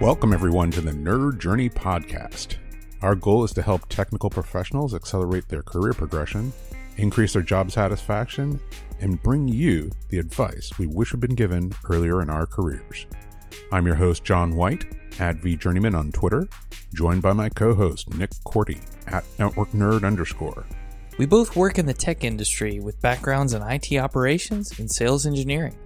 Welcome, everyone, to the Nerd Journey Podcast. Our goal is to help technical professionals accelerate their career progression, increase their job satisfaction, and bring you the advice we wish had been given earlier in our careers. I'm your host, John White, at VJourneyman on Twitter, joined by my co host, Nick Korte, at Network Nerd underscore. We both work in the tech industry with backgrounds in IT operations and sales engineering.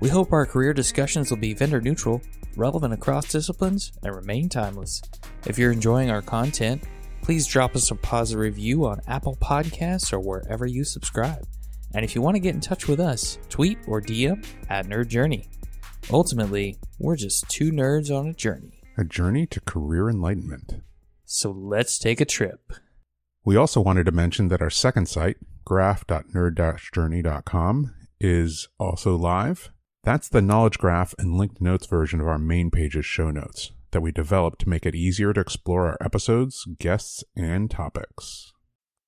We hope our career discussions will be vendor neutral, relevant across disciplines, and remain timeless. If you're enjoying our content, please drop us a positive review on Apple Podcasts or wherever you subscribe. And if you want to get in touch with us, tweet or DM at Nerd Journey. Ultimately, we're just two nerds on a journey. A journey to career enlightenment. So let's take a trip. We also wanted to mention that our second site, graph.nerd-journey.com, is also live. That's the knowledge graph and linked notes version of our main page's show notes that we developed to make it easier to explore our episodes, guests, and topics.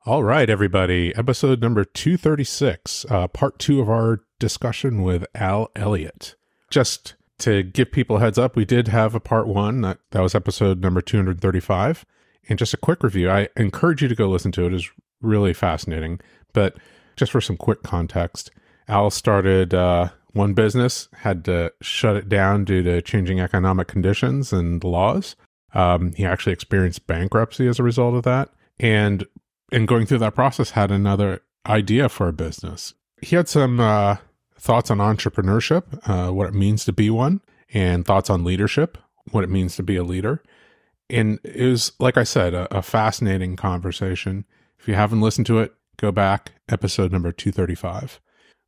All right, everybody. Episode number 236, uh, part two of our discussion with Al Elliott. Just to give people heads up, we did have a part one. That, that was episode number 235. And just a quick review. I encourage you to go listen to it. It's really fascinating. But just for some quick context, Al started uh, one business had to shut it down due to changing economic conditions and laws. Um, he actually experienced bankruptcy as a result of that, and in going through that process, had another idea for a business. He had some uh, thoughts on entrepreneurship, uh, what it means to be one, and thoughts on leadership, what it means to be a leader. And it was, like I said, a, a fascinating conversation. If you haven't listened to it, go back, episode number 235.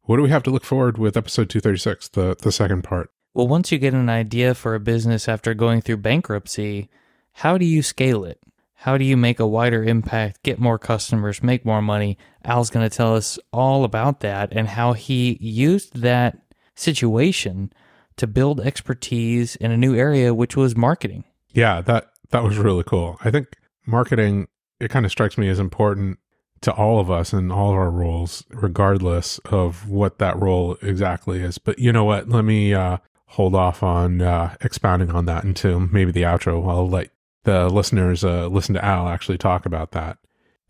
What do we have to look forward with episode 236, the, the second part? Well, once you get an idea for a business after going through bankruptcy, how do you scale it? How do you make a wider impact, get more customers, make more money? Al's going to tell us all about that and how he used that situation to build expertise in a new area, which was marketing. Yeah, that that was really cool. I think marketing it kind of strikes me as important to all of us in all of our roles, regardless of what that role exactly is. But you know what? Let me uh, hold off on uh, expounding on that until maybe the outro. I'll let the listeners uh, listen to Al actually talk about that.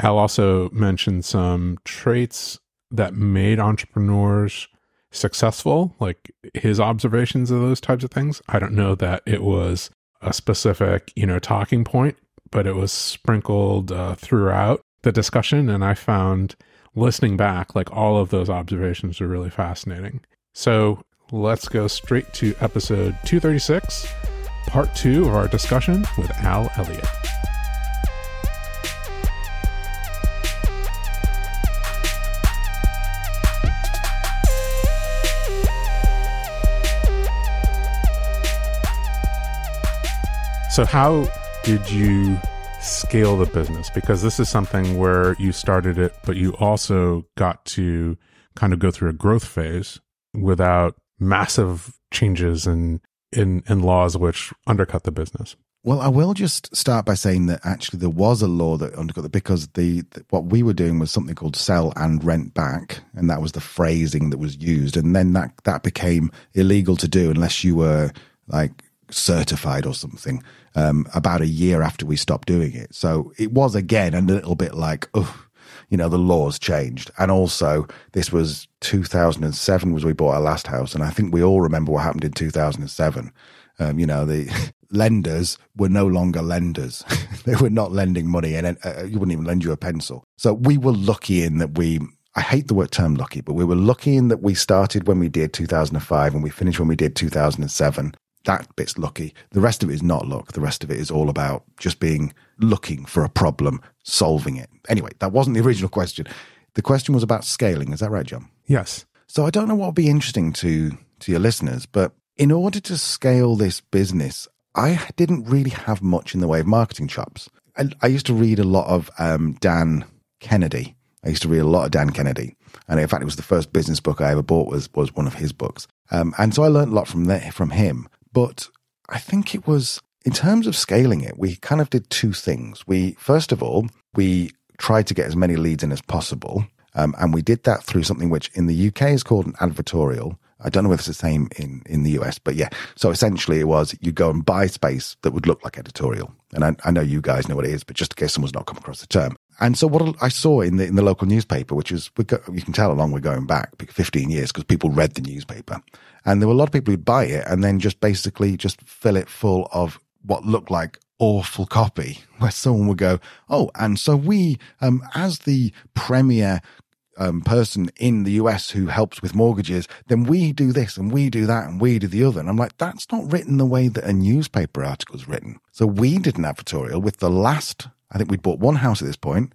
Al also mentioned some traits that made entrepreneurs successful, like his observations of those types of things. I don't know that it was a specific, you know, talking point, but it was sprinkled uh, throughout the discussion, and I found listening back, like all of those observations are really fascinating. So let's go straight to episode 236, part two of our discussion with Al Elliott. So, how did you scale the business because this is something where you started it, but you also got to kind of go through a growth phase without massive changes in in, in laws which undercut the business. Well, I will just start by saying that actually there was a law that undercut it because the, the, what we were doing was something called sell and rent back, and that was the phrasing that was used, and then that that became illegal to do unless you were like certified or something um, about a year after we stopped doing it. So it was again a little bit like, oh, you know, the laws changed. And also, this was 2007 was we bought our last house, and I think we all remember what happened in 2007. Um, you know, the lenders were no longer lenders; they were not lending money, and uh, you wouldn't even lend you a pencil. So we were lucky in that we. I hate the word term lucky, but we were lucky in that we started when we did 2005 and we finished when we did 2007 that bit's lucky. The rest of it is not luck. The rest of it is all about just being looking for a problem, solving it. Anyway, that wasn't the original question. The question was about scaling. Is that right, John? Yes. So I don't know what would be interesting to to your listeners, but in order to scale this business, I didn't really have much in the way of marketing chops. I, I used to read a lot of um, Dan Kennedy. I used to read a lot of Dan Kennedy, and in fact, it was the first business book I ever bought was was one of his books. Um, and so I learned a lot from there, from him. But I think it was in terms of scaling it, we kind of did two things. We, first of all, we tried to get as many leads in as possible. Um, and we did that through something which in the UK is called an advertorial. I don't know if it's the same in, in the US, but yeah. So essentially, it was you go and buy space that would look like editorial. And I, I know you guys know what it is, but just in case someone's not come across the term. And so what I saw in the in the local newspaper, which is go, you can tell how long we're going back, 15 years, because people read the newspaper, and there were a lot of people who'd buy it and then just basically just fill it full of what looked like awful copy, where someone would go, "Oh, and so we, um, as the premier um, person in the US who helps with mortgages, then we do this and we do that and we do the other. And I'm like, that's not written the way that a newspaper article is written. So we did an advertorial with the last, I think we'd bought one house at this point,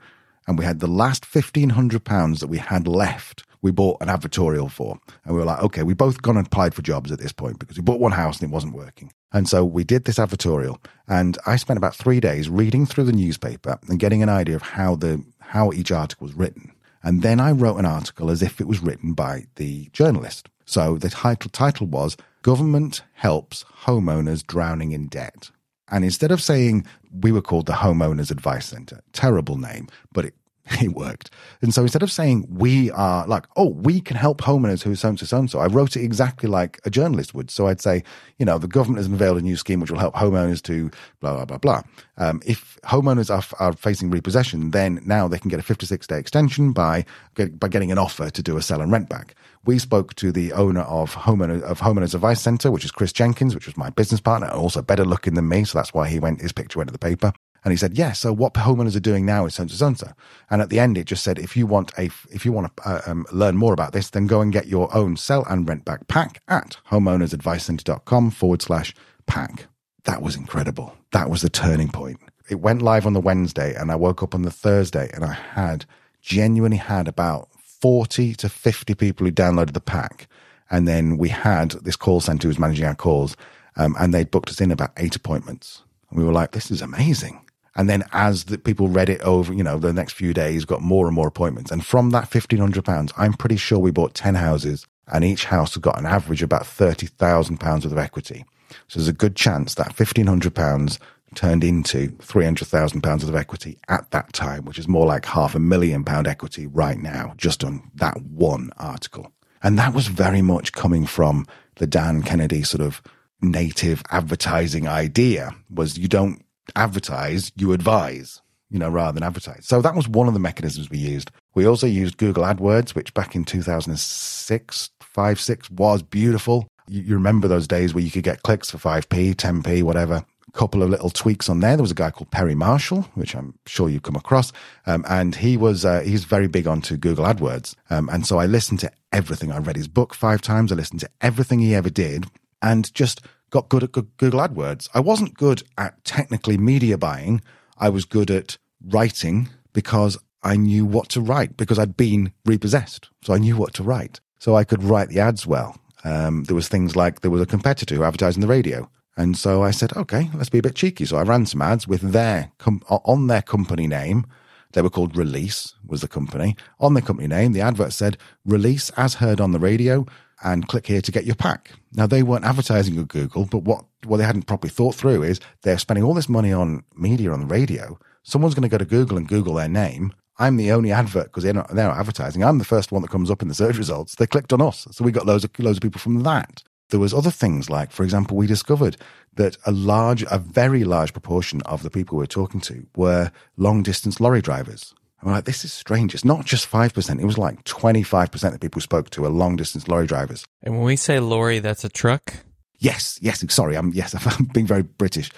and we had the last £1,500 that we had left. We bought an advertorial for. And we were like, okay, we both gone and applied for jobs at this point because we bought one house and it wasn't working. And so we did this advertorial. And I spent about three days reading through the newspaper and getting an idea of how the how each article was written. And then I wrote an article as if it was written by the journalist. So the title, title was Government Helps Homeowners Drowning in Debt. And instead of saying we were called the Homeowners Advice Center, terrible name, but it it worked. And so instead of saying we are like, oh, we can help homeowners who are so and so, so and so, I wrote it exactly like a journalist would. So I'd say, you know, the government has unveiled a new scheme which will help homeowners to blah, blah, blah, blah. Um, if homeowners are, are facing repossession, then now they can get a 56 day extension by, by getting an offer to do a sell and rent back. We spoke to the owner of homeowner of Homeowners Advice Center, which is Chris Jenkins, which was my business partner, also better looking than me. So that's why he went, his picture went to the paper. And he said, yeah, so what homeowners are doing now is so and so and so. And at the end, it just said, if you want a, if you want to uh, um, learn more about this, then go and get your own sell and rent back pack at homeownersadvicecenter.com forward slash pack. That was incredible. That was the turning point. It went live on the Wednesday and I woke up on the Thursday and I had genuinely had about 40 to 50 people who downloaded the pack. And then we had this call center who was managing our calls um, and they booked us in about eight appointments. And we were like, this is amazing. And then as the people read it over, you know, the next few days got more and more appointments. And from that £1,500, I'm pretty sure we bought 10 houses and each house got an average of about £30,000 worth of equity. So there's a good chance that £1,500 turned into £300,000 worth of equity at that time, which is more like half a million pound equity right now, just on that one article. And that was very much coming from the Dan Kennedy sort of native advertising idea was you don't advertise, you advise, you know, rather than advertise. So that was one of the mechanisms we used. We also used Google AdWords, which back in 2006, 5, 6 was beautiful. You, you remember those days where you could get clicks for 5p, 10p, whatever. A couple of little tweaks on there. There was a guy called Perry Marshall, which I'm sure you've come across. Um, and he was, uh, he's very big onto Google AdWords. Um, and so I listened to everything. I read his book five times. I listened to everything he ever did and just got good at Google AdWords. I wasn't good at technically media buying. I was good at writing because I knew what to write because I'd been repossessed. So I knew what to write. So I could write the ads well. Um, there was things like there was a competitor who advertised in the radio. And so I said, okay, let's be a bit cheeky. So I ran some ads with their com- on their company name. They were called Release was the company. On the company name, the advert said Release as heard on the radio and click here to get your pack. Now they weren't advertising on Google, but what, what they hadn't properly thought through is they're spending all this money on media on the radio. Someone's going to go to Google and Google their name. I'm the only advert because they're not, they're not advertising. I'm the first one that comes up in the search results. They clicked on us. So we got loads of, loads of people from that. There was other things like, for example, we discovered that a large, a very large proportion of the people we were talking to were long distance lorry drivers. I'm like, this is strange. It's not just 5%. It was like 25% of people spoke to are long distance lorry drivers. And when we say lorry, that's a truck? Yes, yes. Sorry, I'm, yes, I'm being very British.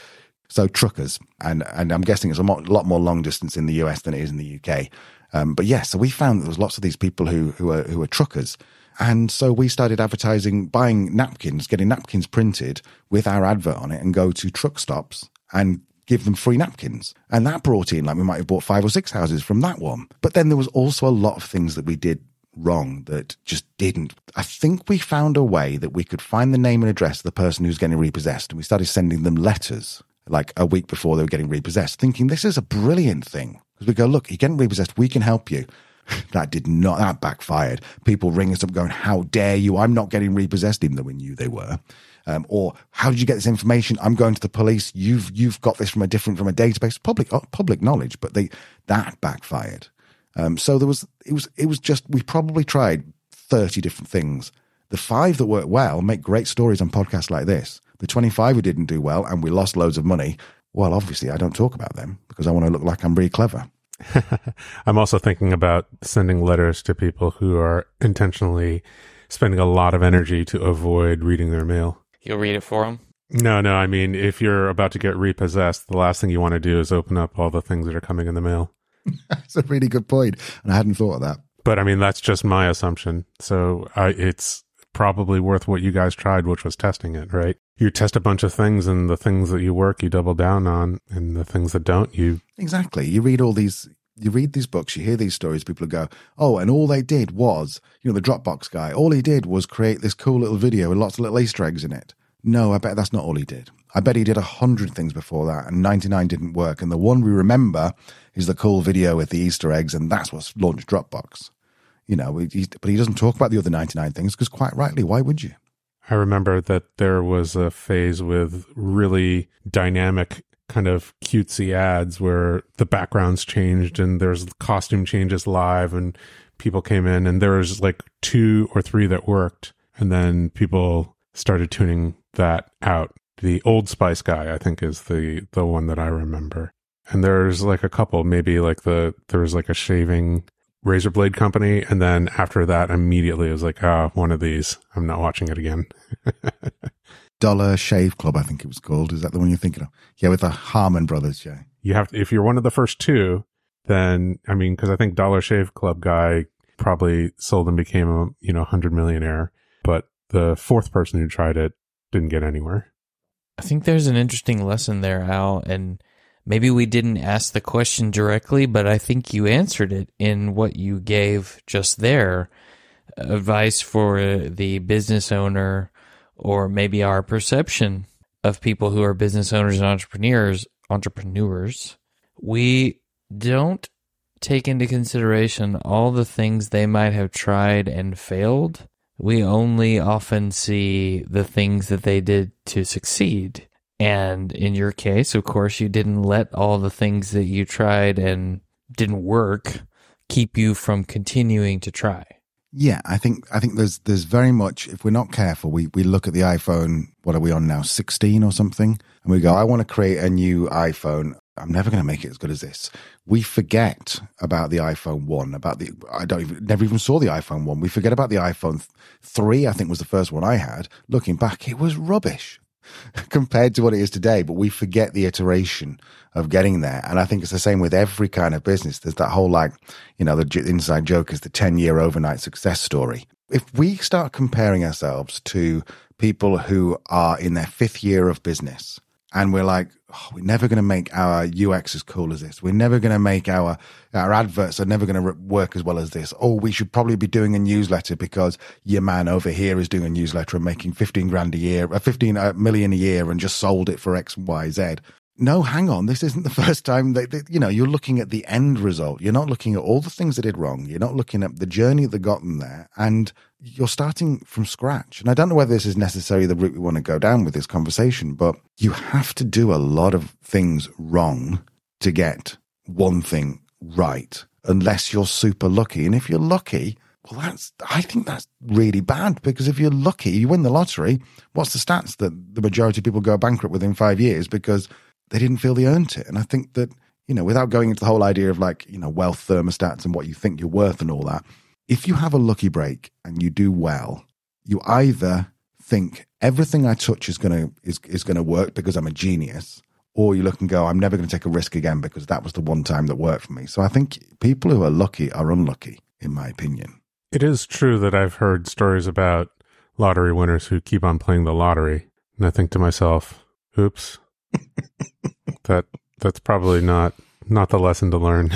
So truckers. And, and I'm guessing it's a lot more long distance in the US than it is in the UK. Um, but yes, yeah, so we found that there was lots of these people who, who are, who are truckers. And so we started advertising, buying napkins, getting napkins printed with our advert on it and go to truck stops and give them free napkins. And that brought in, like, we might have bought five or six houses from that one. But then there was also a lot of things that we did wrong that just didn't. I think we found a way that we could find the name and address of the person who's getting repossessed. And we started sending them letters like a week before they were getting repossessed, thinking this is a brilliant thing. Because we go, look, you're getting repossessed. We can help you. That did not, that backfired. People ring us up going, how dare you? I'm not getting repossessed, even though we knew they were. Um, or how did you get this information? I'm going to the police. You've you've got this from a different from a database, public uh, public knowledge, but they that backfired. Um, so there was it was it was just we probably tried thirty different things The five that worked well make great stories on podcasts like this. The 25 who didn't do well and we lost loads of money, well, obviously I don't talk about them because I want to look like I'm really clever. I'm also thinking about sending letters to people who are intentionally spending a lot of energy to avoid reading their mail. You'll read it for them? No, no. I mean, if you're about to get repossessed, the last thing you want to do is open up all the things that are coming in the mail. That's a really good point, and I hadn't thought of that. But I mean, that's just my assumption. So I, it's probably worth what you guys tried, which was testing it, right? You test a bunch of things, and the things that you work, you double down on, and the things that don't, you Exactly. You read all these, you read these books, you hear these stories, people go, oh, and all they did was, you know, the Dropbox guy, all he did was create this cool little video with lots of little Easter eggs in it. No, I bet that's not all he did. I bet he did a hundred things before that, and 99 didn't work. And the one we remember is the cool video with the Easter eggs, and that's what's launched Dropbox. You know, but he doesn't talk about the other 99 things because, quite rightly, why would you? I remember that there was a phase with really dynamic kind of cutesy ads where the backgrounds changed and there's costume changes live and people came in and there was like two or three that worked and then people started tuning that out. The Old Spice guy, I think, is the the one that I remember. And there's like a couple, maybe like the there was like a shaving razor blade company, and then after that, immediately it was like, ah, one of these. I'm not watching it again. Dollar Shave Club, I think it was called. Is that the one you're thinking of? Yeah, with the Harmon brothers, yeah. you have to, if you're one of the first two, then I mean, because I think Dollar Shave Club guy probably sold and became a you know hundred millionaire, but the fourth person who tried it didn't get anywhere. I think there's an interesting lesson there, Al, and maybe we didn't ask the question directly, but I think you answered it in what you gave just there. Advice for the business owner, or maybe our perception of people who are business owners and entrepreneurs. Entrepreneurs, we don't take into consideration all the things they might have tried and failed we only often see the things that they did to succeed. And in your case, of course, you didn't let all the things that you tried and didn't work keep you from continuing to try. Yeah, I think I think there's there's very much if we're not careful, we we look at the iPhone, what are we on now, 16 or something, and we go, I want to create a new iPhone. I'm never going to make it as good as this. We forget about the iPhone 1, about the I don't even never even saw the iPhone 1. We forget about the iPhone 3, I think was the first one I had. Looking back, it was rubbish compared to what it is today, but we forget the iteration of getting there. And I think it's the same with every kind of business. There's that whole like, you know, the inside joke is the 10 year overnight success story. If we start comparing ourselves to people who are in their fifth year of business and we're like, oh, we're never going to make our UX as cool as this. We're never going to make our our adverts are never going to work as well as this. Oh, we should probably be doing a newsletter because your man over here is doing a newsletter and making 15 grand a year, uh, 15 uh, a year and just sold it for X, Y, Z. No, hang on. This isn't the first time that, that, you know, you're looking at the end result. You're not looking at all the things they did wrong. You're not looking at the journey that got them there. And you're starting from scratch. And I don't know whether this is necessarily the route we want to go down with this conversation, but you have to do a lot of things wrong to get one thing right, unless you're super lucky. And if you're lucky, well, that's, I think that's really bad because if you're lucky, you win the lottery. What's the stats that the majority of people go bankrupt within five years because they didn't feel they earned it? And I think that, you know, without going into the whole idea of like, you know, wealth thermostats and what you think you're worth and all that, if you have a lucky break and you do well, you either think everything I touch is gonna is is gonna work because I'm a genius, or you look and go, I'm never to take a risk again because that was the one time that worked for me. So I think people who are lucky are unlucky, in my opinion. It is true that I've heard stories about lottery winners who keep on playing the lottery, and I think to myself, "Oops, that that's probably not not the lesson to learn."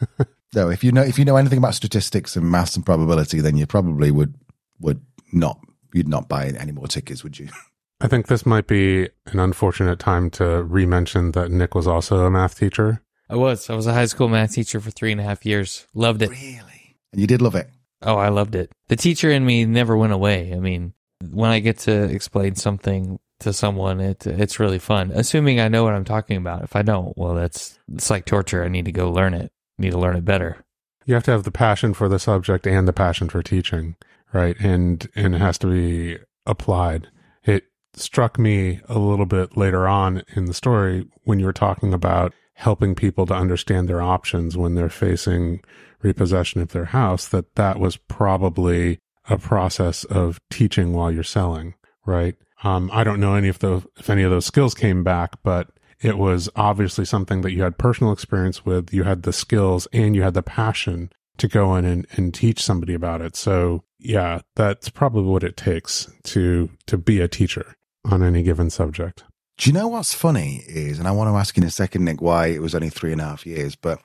no, if you know if you know anything about statistics and maths and probability, then you probably would would not you'd not buy any more tickets, would you? I think this might be an unfortunate time to re-mention that Nick was also a math teacher. I was. I was a high school math teacher for three and a half years. Loved it. Really? And you did love it? Oh, I loved it. The teacher in me never went away. I mean, when I get to explain something to someone, it it's really fun. Assuming I know what I'm talking about. If I don't, well, that's it's like torture. I need to go learn it. I need to learn it better. You have to have the passion for the subject and the passion for teaching, right? And and it has to be applied. It struck me a little bit later on in the story when you were talking about helping people to understand their options when they're facing repossession of their house that that was probably a process of teaching while you're selling, right? Um, I don't know any of the if any of those skills came back, but it was obviously something that you had personal experience with. You had the skills and you had the passion to go in and, and teach somebody about it. So yeah, that's probably what it takes to to be a teacher on any given subject. Do you know what's funny is, and I want to ask in a second, Nick, why it was only three and a half years, but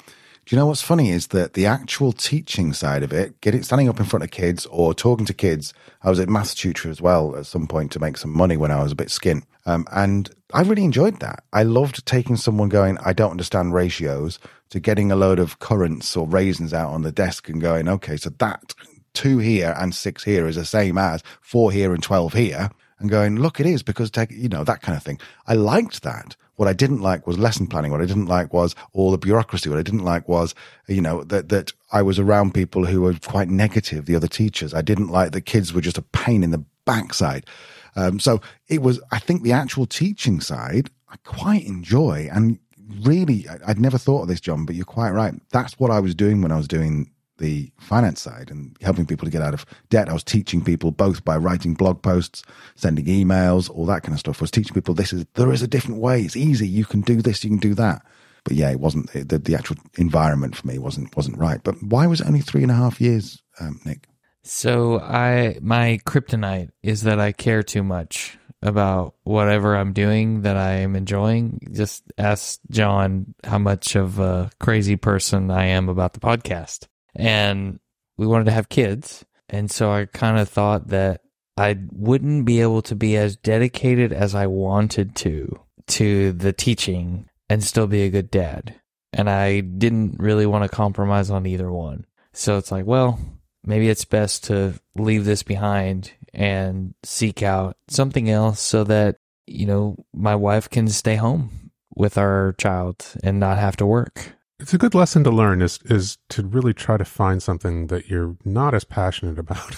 do you know what's funny is that the actual teaching side of it, getting standing up in front of kids or talking to kids. I was at maths tutor as well at some point to make some money when I was a bit skint, um, and I really enjoyed that. I loved taking someone going, I don't understand ratios, to getting a load of currants or raisins out on the desk and going, okay, so that two here and six here is the same as four here and twelve here, and going, look, it is because take you know that kind of thing. I liked that. What I didn't like was lesson planning. What I didn't like was all the bureaucracy. What I didn't like was, you know, that, that I was around people who were quite negative, the other teachers. I didn't like the kids were just a pain in the backside. Um, so it was, I think the actual teaching side, I quite enjoy. And really, I'd never thought of this, John, but you're quite right. That's what I was doing when I was doing the finance side and helping people to get out of debt. I was teaching people both by writing blog posts, sending emails, all that kind of stuff. I was teaching people this is there is a different way. It's easy. You can do this. You can do that. But yeah, it wasn't the, the actual environment for me wasn't wasn't right. But why was it only three and a half years, um, Nick? So I my kryptonite is that I care too much about whatever I'm doing that I am enjoying. Just ask John how much of a crazy person I am about the podcast and we wanted to have kids. And so I kind of thought that I wouldn't be able to be as dedicated as I wanted to to the teaching and still be a good dad. And I didn't really want to compromise on either one. So it's like, well, maybe it's best to leave this behind and seek out something else so that, you know, my wife can stay home with our child and not have to work it's a good lesson to learn is is to really try to find something that you're not as passionate about.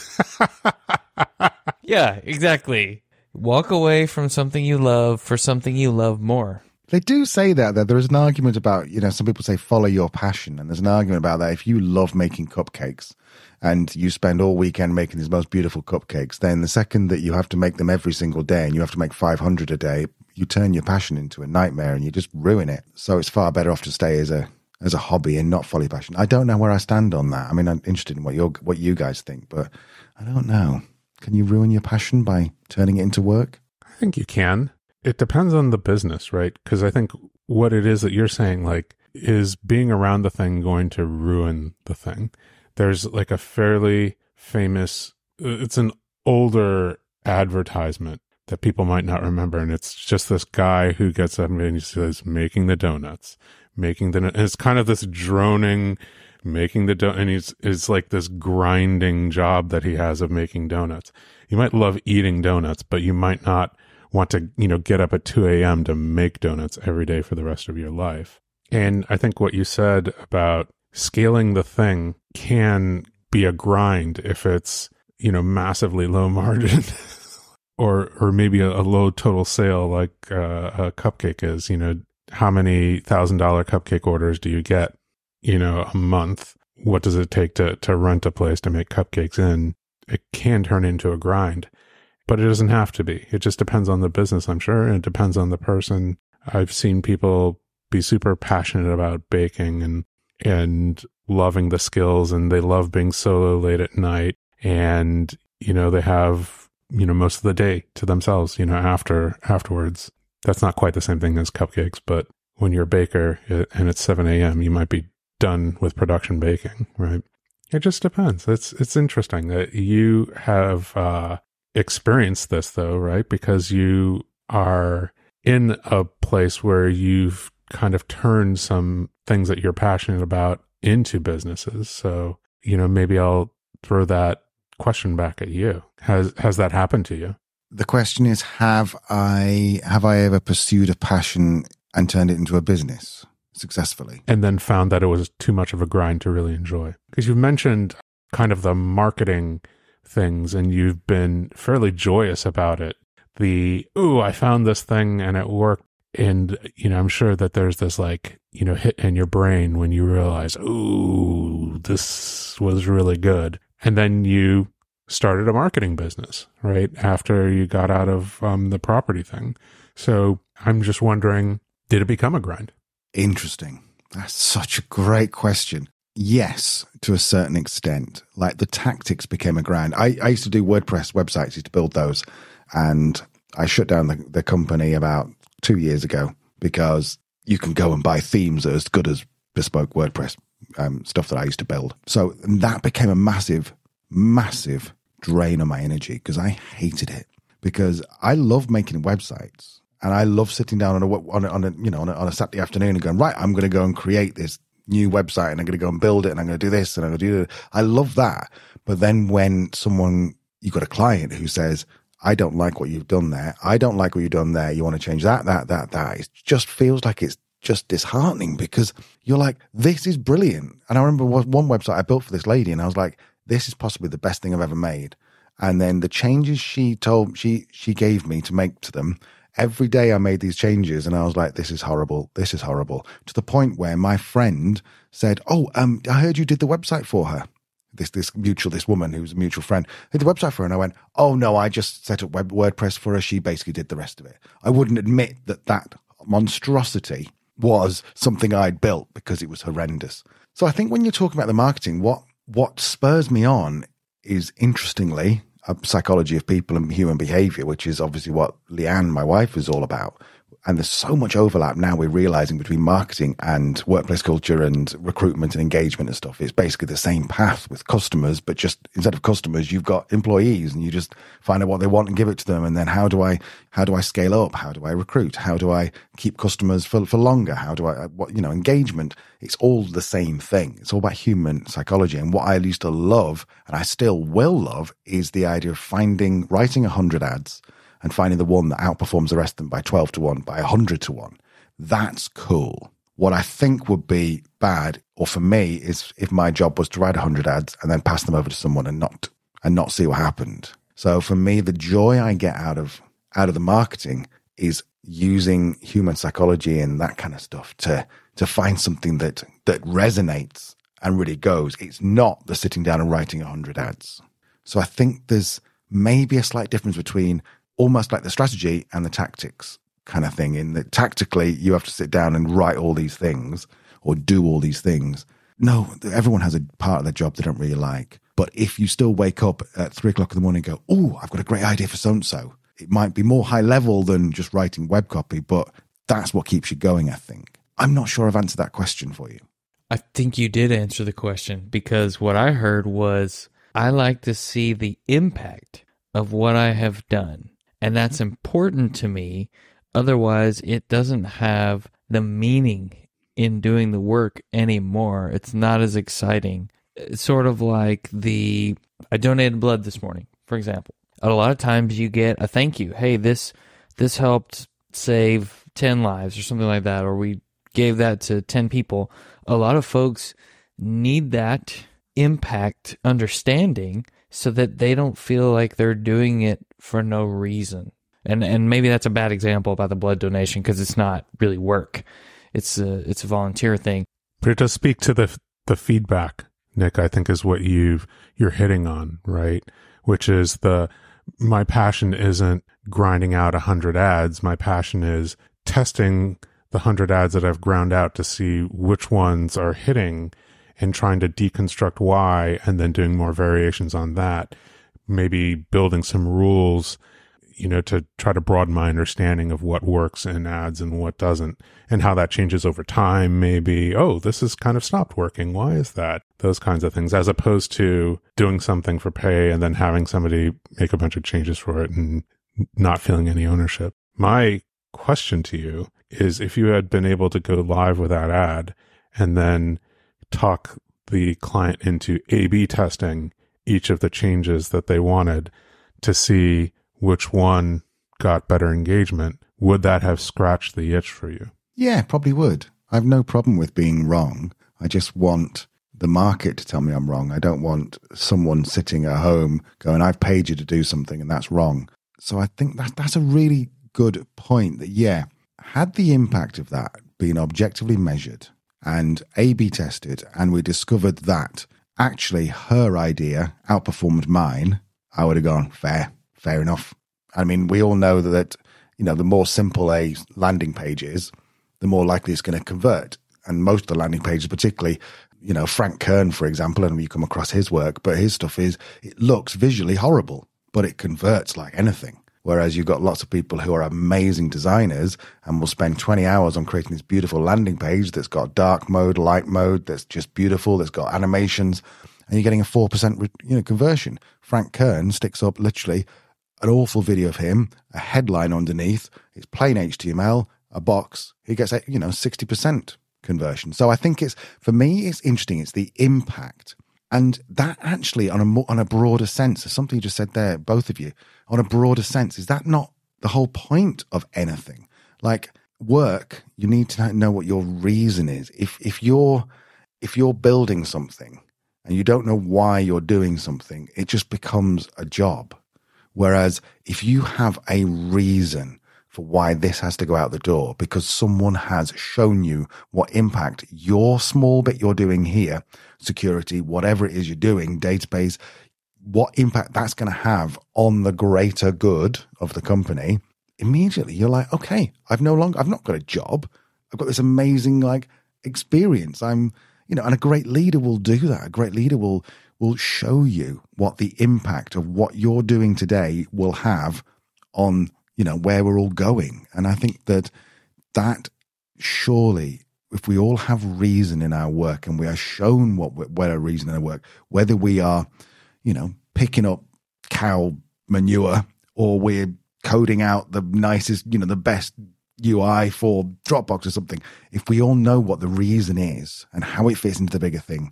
yeah, exactly. Walk away from something you love for something you love more. They do say that, that there is an argument about, you know, some people say follow your passion. And there's an argument about that. If you love making cupcakes and you spend all weekend making these most beautiful cupcakes, then the second that you have to make them every single day and you have to make 500 a day, you turn your passion into a nightmare and you just ruin it. So it's far better off to stay as a as a hobby and not follow passion. I don't know where I stand on that. I mean, I'm interested in what you what you guys think, but I don't know. Can you ruin your passion by turning it into work? I think you can. It depends on the business, right? Because I think what it is that you're saying, like, is being around the thing going to ruin the thing? There's like a fairly famous, it's an older advertisement that people might not remember. And it's just this guy who gets up and he says, making the donuts, making the, and it's kind of this droning, making the dough, and he's, it's like this grinding job that he has of making donuts. You might love eating donuts, but you might not want to, you know, get up at 2 a.m. to make donuts every day for the rest of your life. And I think what you said about scaling the thing can be a grind if it's, you know, massively low margin. or or maybe a, a, low total sale like uh, a cupcake is. You know, how many thousand dollar cupcake orders do you get? You know, a month. What does it take to to rent a place to make cupcakes in? It can turn into a grind, but it doesn't have to be. It just depends on the business, I'm sure, and it depends on the person. I've seen people be super passionate about baking and and loving the skills and they love being solo late at night and you know they have you know, most of the day to themselves, you know, after, afterwards. That's not quite the same thing as cupcakes, but when you're a baker and it's 7 a.m., you might be done with production baking, right? It just depends. It's, it's interesting that you have, uh, experienced this though, right? Because you are in a place where you've kind of turned some things that you're passionate about into businesses. So, you know, maybe I'll throw that question back at you. Has has that happened to you? The question is have I have I ever pursued a passion and turned it into a business successfully? And then found that it was too much of a grind to really enjoy. Because you've mentioned kind of the marketing things and you've been fairly joyous about it. The, ooh, I found this thing and it worked. And, you know, I'm sure that there's this like, you know, hit in your brain when you realize, ooh, this was really good. And then you started a marketing business, right? After you got out of um, the property thing. So I'm just wondering, did it become a grind? Interesting. That's such a great question. Yes, to a certain extent. Like the tactics became a grind. I, I used to do WordPress websites, used to build those. And I shut down the, the company about two years ago because you can go and buy themes that are as good as bespoke WordPress um, stuff that I used to build. So that became a massive, massive drain on my energy because I hated it. Because I love making websites and I love sitting down on a on a, on a you know on a, on a Saturday afternoon and going right. I'm going to go and create this new website and I'm going to go and build it and I'm going to do this and I'm going to do that. I love that. But then when someone you got a client who says, I don't like what you've done there. I don't like what you've done there. You want to change that, that, that, that. It just feels like it's just disheartening because you're like, this is brilliant. And I remember one website I built for this lady and I was like, this is possibly the best thing I've ever made. And then the changes she told she she gave me to make to them, every day I made these changes and I was like, this is horrible. This is horrible. To the point where my friend said, Oh, um, I heard you did the website for her this this mutual this woman who's a mutual friend did the website for her and I went oh no I just set up web WordPress for her she basically did the rest of it I wouldn't admit that that monstrosity was something I'd built because it was horrendous so I think when you're talking about the marketing what what spurs me on is interestingly a psychology of people and human behavior which is obviously what Leanne my wife is all about and there's so much overlap now we're realizing between marketing and workplace culture and recruitment and engagement and stuff. It's basically the same path with customers, but just instead of customers, you've got employees and you just find out what they want and give it to them. And then how do I, how do I scale up? How do I recruit? How do I keep customers for, for longer? How do I, uh, what, you know, engagement? It's all the same thing. It's all about human psychology. And what I used to love and I still will love is the idea of finding, writing a hundred ads and finding the one that outperforms the rest of them by 12 to 1, by 100 to 1. That's cool. What I think would be bad, or for me, is if my job was to write 100 ads and then pass them over to someone and not and not see what happened. So for me, the joy I get out of out of the marketing is using human psychology and that kind of stuff to to find something that that resonates and really goes. It's not the sitting down and writing 100 ads. So I think there's maybe a slight difference between almost like the strategy and the tactics kind of thing. In that tactically, you have to sit down and write all these things or do all these things. No, everyone has a part of their job they don't really like. But if you still wake up at three o'clock in the morning and go, Oh, I've got a great idea for so and so, it might be more high level than just writing web copy, but that's what keeps you going, I think. I'm not sure I've answered that question for you. I think you did answer the question because what I heard was I like to see the impact of what I have done. And that's important to me. Otherwise, it doesn't have the meaning in doing the work anymore. It's not as exciting. It's sort of like the I donated blood this morning, for example. A lot of times you get a thank you. Hey, this this helped save 10 lives or something like that or we gave that to 10 people. A lot of folks need that impact understanding so that they don't feel like they're doing it for no reason. And and maybe that's a bad example about the blood donation because it's not really work. It's a it's a volunteer thing. But it does speak to the the feedback, Nick. I think is what you've you're hitting on, right? Which is the my passion isn't grinding out a hundred ads. My passion is testing the hundred ads that I've ground out to see which ones are hitting and trying to deconstruct why and then doing more variations on that. Maybe building some rules, you know, to try to broaden my understanding of what works in ads and what doesn't and how that changes over time. Maybe, oh, this has kind of stopped working. Why is that? Those kinds of things, as opposed to doing something for pay and then having somebody make a bunch of changes for it and not feeling any ownership. My question to you is if you had been able to go live with that ad and then talk the client into A B testing each of the changes that they wanted to see which one got better engagement, would that have scratched the itch for you? Yeah, probably would. I've no problem with being wrong. I just want the market to tell me I'm wrong. I don't want someone sitting at home going, I've paid you to do something and that's wrong. So I think that that's a really good point that, yeah, had the impact of that been objectively measured and A B tested, and we discovered that actually her idea outperformed mine, I would have gone, fair, fair enough. I mean, we all know that, you know, the more simple a landing page is, the more likely it's going to convert. And most of the landing pages, particularly, you know, Frank Kern, for example, and you come across his work, but his stuff is, it looks visually horrible, but it converts like anything. Whereas you've got lots of people who are amazing designers and will spend 20 hours on creating this beautiful landing page that's got dark mode, light mode, that's just beautiful, that's got animations, and you're getting a 4% you know, conversion. Frank Kern sticks up literally an awful video of him, a headline underneath, it's plain HTML, a box, he gets, you know, 60% conversion. So I think it's, for me, it's interesting. It's the impact and that actually, on a more, on a broader sense, something you just said there, both of you, on a broader sense, is that not the whole point of anything? Like work, you need to know what your reason is. If if you're if you're building something and you don't know why you're doing something, it just becomes a job. Whereas if you have a reason for why this has to go out the door because someone has shown you what impact your small bit you're doing here, security, whatever it is you're doing, database, what impact that's going to have on the greater good of the company. Immediately you're like, okay, I've no longer, I've not got a job. I've got this amazing like experience. I'm, you know, and a great leader will do that. A great leader will, will show you what the impact of what you're doing today will have on you know, where we're all going. And I think that that surely, if we all have reason in our work and we are shown what where a reason in our work, whether we are, you know, picking up cow manure or we're coding out the nicest, you know, the best UI for Dropbox or something, if we all know what the reason is and how it fits into the bigger thing,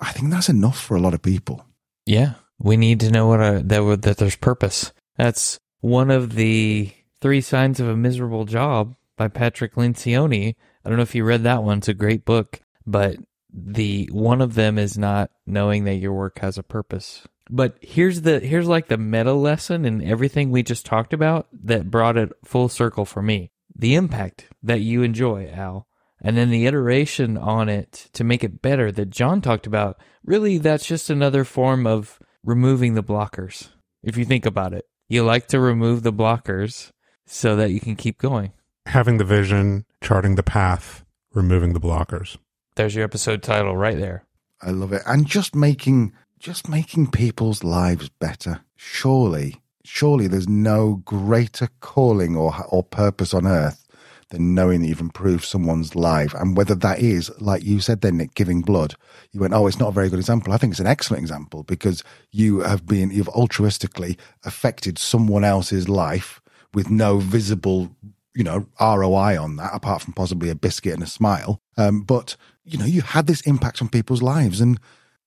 I think that's enough for a lot of people. Yeah, we need to know what that that there's purpose. That's one of the three signs of a miserable job by Patrick Lencioni. I don't know if you read that one. It's a great book, but the one of them is not knowing that your work has a purpose. But here's the here's like the meta lesson in everything we just talked about that brought it full circle for me. The impact that you enjoy, Al, and then the iteration on it to make it better that John talked about. Really, that's just another form of removing the blockers. If you think about it, you like to remove the blockers so that you can keep going. Having the vision, charting the path, removing the blockers. There's your episode title right there. I love it. And just making just making people's lives better. Surely, surely there's no greater calling or or purpose on earth than knowing that you've improved someone's life. And whether that is, like you said then, Nick, giving blood, you went, oh, it's not a very good example. I think it's an excellent example because you have been, you've altruistically affected someone else's life with no visible, you know, ROI on that, apart from possibly a biscuit and a smile. Um, but, you know, you had this impact on people's lives. And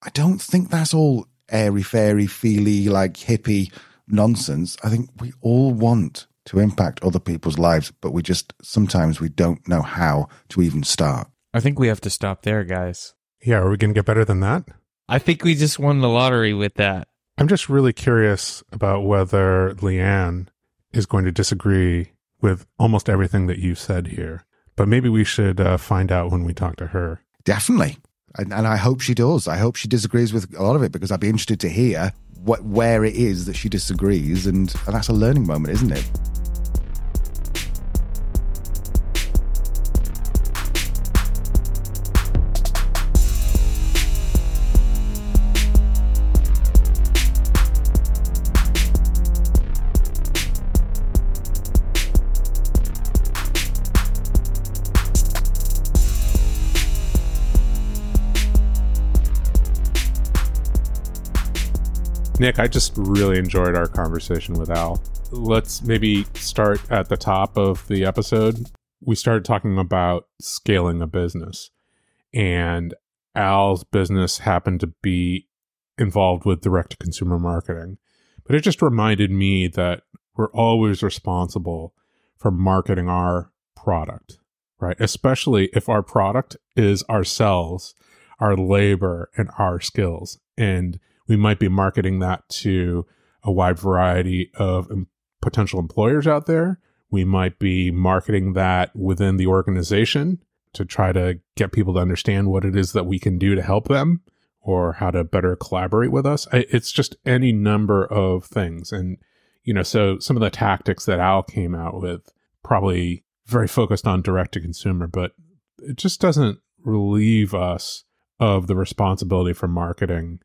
I don't think that's all airy fairy, feely, like hippie nonsense. I think we all want to impact other people's lives, but we just sometimes we don't know how to even start. I think we have to stop there, guys. Yeah, are we going to get better than that? I think we just won the lottery with that. I'm just really curious about whether Leanne is going to disagree with almost everything that you said here. But maybe we should uh, find out when we talk to her. Definitely. And, and I hope she does. I hope she disagrees with a lot of it because I'd be interested to hear what where it is that she disagrees. And, and that's a learning moment, isn't it? Nick, I just really enjoyed our conversation with Al. Let's maybe start at the top of the episode. We started talking about scaling a business, and Al's business happened to be involved with direct to consumer marketing. But it just reminded me that we're always responsible for marketing our product, right? Especially if our product is ourselves our labor and our skills. And we might be marketing that to a wide variety of potential employers out there. We might be marketing that within the organization to try to get people to understand what it is that we can do to help them or how to better collaborate with us. It's just any number of things. And, you know, so some of the tactics that Al came out with probably very focused on direct to consumer, but it just doesn't relieve us of the responsibility for marketing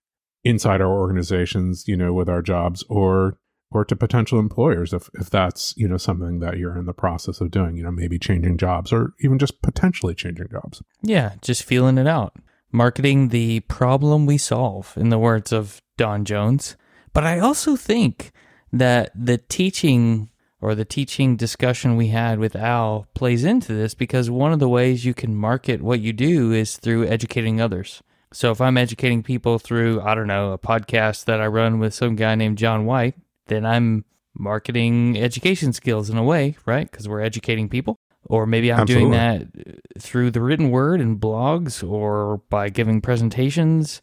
inside our organizations, you know, with our jobs or or to potential employers if if that's, you know, something that you're in the process of doing, you know, maybe changing jobs or even just potentially changing jobs. Yeah, just feeling it out. Marketing the problem we solve in the words of Don Jones. But I also think that the teaching or the teaching discussion we had with Al plays into this because one of the ways you can market what you do is through educating others. So if I'm educating people through, I don't know, a podcast that I run with some guy named John White, then I'm marketing education skills in a way, right? Because we're educating people. Or maybe I'm Absolutely. doing that through the written word and blogs or by giving presentations.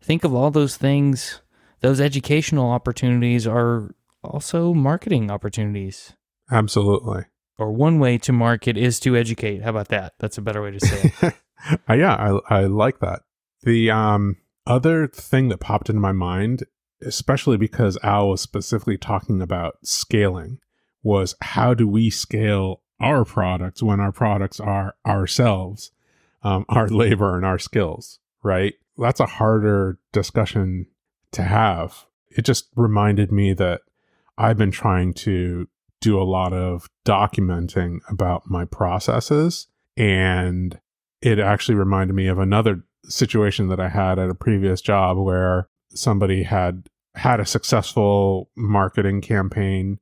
Think of all those things. Those educational opportunities are also marketing opportunities. Absolutely. Or one way to market is to educate. How about that? That's a better way to say it. uh, yeah, I, I like that. The um, other thing that popped into my mind, especially because Al was specifically talking about scaling, was how do we scale our products when our products are ourselves, um, our labor and our skills, right? That's a harder discussion to have. It just reminded me that I've been trying to do a lot of documenting about my processes. And it actually reminded me of another situation that I had at a previous job where somebody had had a successful marketing campaign.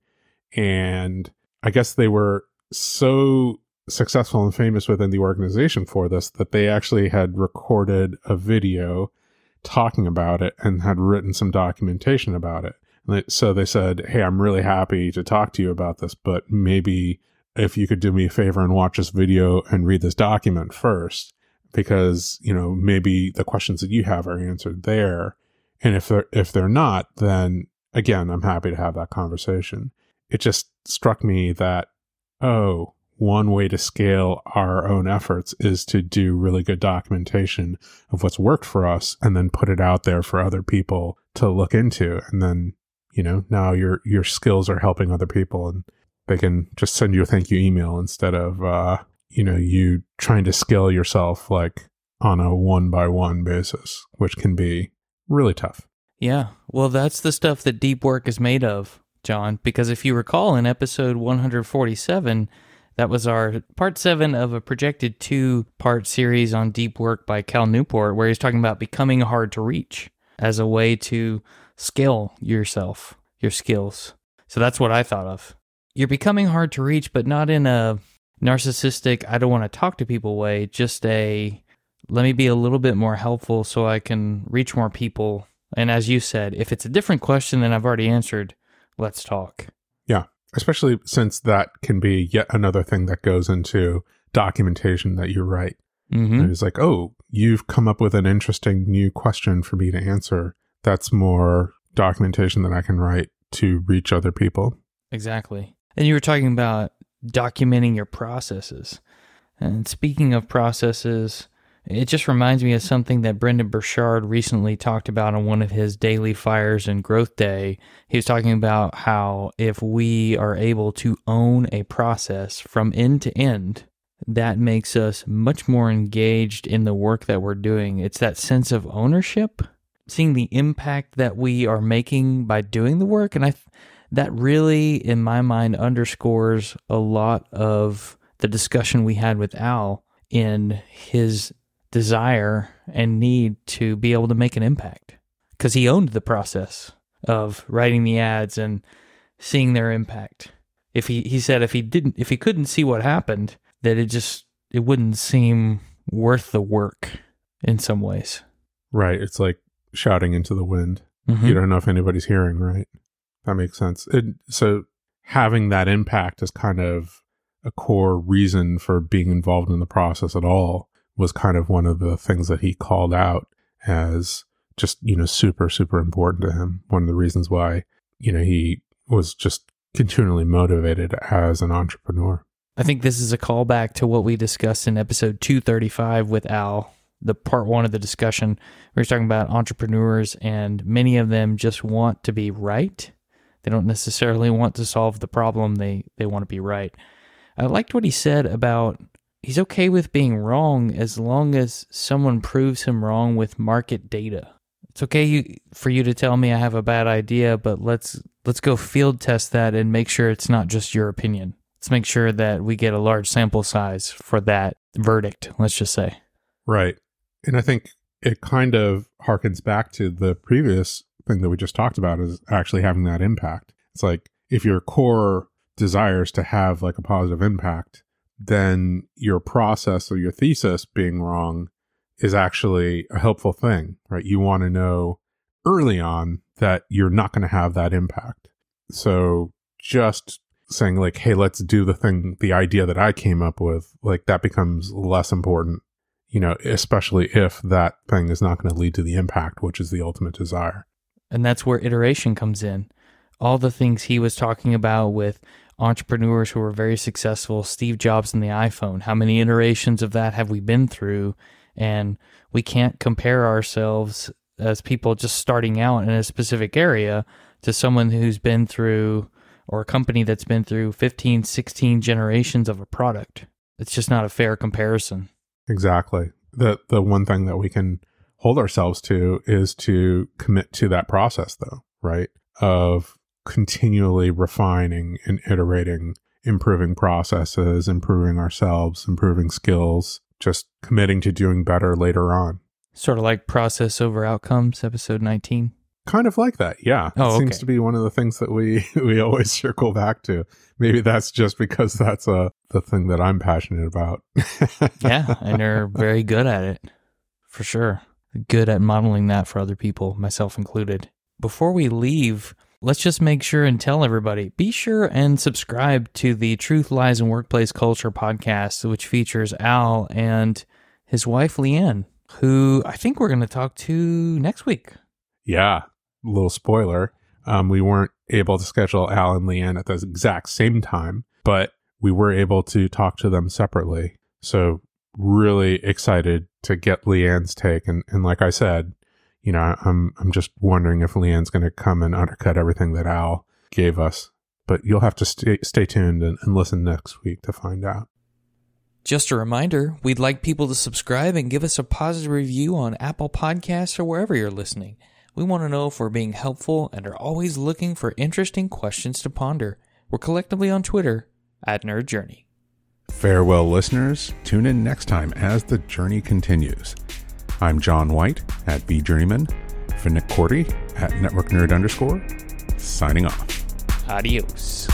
And I guess they were so successful and famous within the organization for this that they actually had recorded a video talking about it and had written some documentation about it so they said, Hey, I'm really happy to talk to you about this, but maybe if you could do me a favor and watch this video and read this document first, because, you know, maybe the questions that you have are answered there. And if they're, if they're not, then again, I'm happy to have that conversation. It just struck me that, oh, one way to scale our own efforts is to do really good documentation of what's worked for us and then put it out there for other people to look into. And then you know now your your skills are helping other people and they can just send you a thank you email instead of uh you know you trying to scale yourself like on a one by one basis which can be really tough yeah well that's the stuff that deep work is made of john because if you recall in episode 147 that was our part seven of a projected two part series on deep work by cal newport where he's talking about becoming hard to reach as a way to scale yourself, your skills. So that's what I thought of. You're becoming hard to reach, but not in a narcissistic, I don't want to talk to people way, just a let me be a little bit more helpful so I can reach more people. And as you said, if it's a different question than I've already answered, let's talk. Yeah, especially since that can be yet another thing that goes into documentation that you write. Mm-hmm. It's like, oh, you've come up with an interesting new question for me to answer that's more documentation that I can write to reach other people. Exactly. And you were talking about documenting your processes. And speaking of processes, it just reminds me of something that Brendon Burchard recently talked about on one of his daily fires and GrowthDay. He was talking about how if we are able to own a process from end to end, that makes us much more engaged in the work that we're doing. It's that sense of ownership seeing the impact that we are making by doing the work and i that really in my mind underscores a lot of the discussion we had with al in his desire and need to be able to make an impact because he owned the process of writing the ads and seeing their impact if he he said if he didn't if he couldn't see what happened that it just it wouldn't seem worth the work in some ways right it's like shouting into the wind. Mm-hmm. You don't know if anybody's hearing, right? That makes sense. It, so having that impact is kind of a core reason for being involved in the process at all. was kind of one of the things that he called out as just, you know, super, super important to him. One of the reasons why, you know, he was just continually motivated as an entrepreneur. I think this is a callback to what we discussed in episode 235 with Al, the part one of the discussion. We were talking about entrepreneurs, and many of them just want to be right. They don't necessarily want to solve the problem, they, they want to be right. I liked what he said about he's okay with being wrong as long as someone proves him wrong with market data. It's okay for you to tell me I have a bad idea, but let's let's go field test that and make sure it's not just your opinion. Let's make sure that we get a large sample size for that verdict, let's just say. Right. And I think it kind of harkens back to the previous thing that we just talked about is actually having that impact. It's like if your core desires to have like a positive impact, then your process or your thesis being wrong is actually a helpful thing, right? You want to know early on that you're not going to have that impact. So just saying like, Hey, let's do the thing, the idea that I came up with, like that becomes less important, you know, especially if that thing is not going to lead to the impact, which is the ultimate desire. And that's where iteration comes in. All the things he was talking about with entrepreneurs who were very successful, Steve Jobs and the iPhone, how many iterations of that have we been through? And we can't compare ourselves as people just starting out in a specific area to someone who's been through or a company that's been through 15, 16 generations of a product. It's just not a fair comparison. Exactly. The the one thing that we can hold ourselves to is to commit to that process though, right? Of continually refining and iterating, improving processes, improving ourselves, improving skills, just committing to doing better later on. Sort of like process over outcomes, episode 19. Kind of like that, yeah. Oh, it seems okay. to be one of the things that we we always circle back to. Maybe that's just because that's uh, the thing that I'm passionate about. yeah, and they're very good at it, for sure. Good at modeling that for other people, myself included. Before we leave, let's just make sure and tell everybody be sure and subscribe to the Truth, Lies, and Workplace Culture podcast, which features Al and his wife, Leanne, who I think we're going to talk to next week. Yeah, little spoiler. Um, we weren't able to schedule Al and Leanne at the exact same time, but we were able to talk to them separately. So really excited to get Leanne's take. And, and like I said, you know, I'm I'm just wondering if Leanne's going to come and undercut everything that Al gave us. But you'll have to stay stay tuned and, and listen next week to find out. Just a reminder, we'd like people to subscribe and give us a positive review on Apple Podcasts or wherever you're listening. We want to know if we're being helpful and are always looking for interesting questions to ponder. We're collectively on Twitter at Nerd Journey. Farewell, listeners. Tune in next time as the journey continues. I'm John White at vJourneyman, for Nick Korte at Network Nerd underscore, signing off. Adios.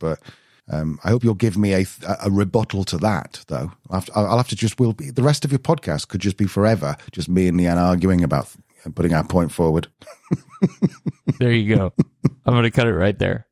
But um, I hope you'll give me a, a rebuttal to that, though. I'll have to, I'll have to just, will be, the rest of your podcast could just be forever, just me and Leanne arguing about putting our point forward. There you go. I'm going to cut it right there.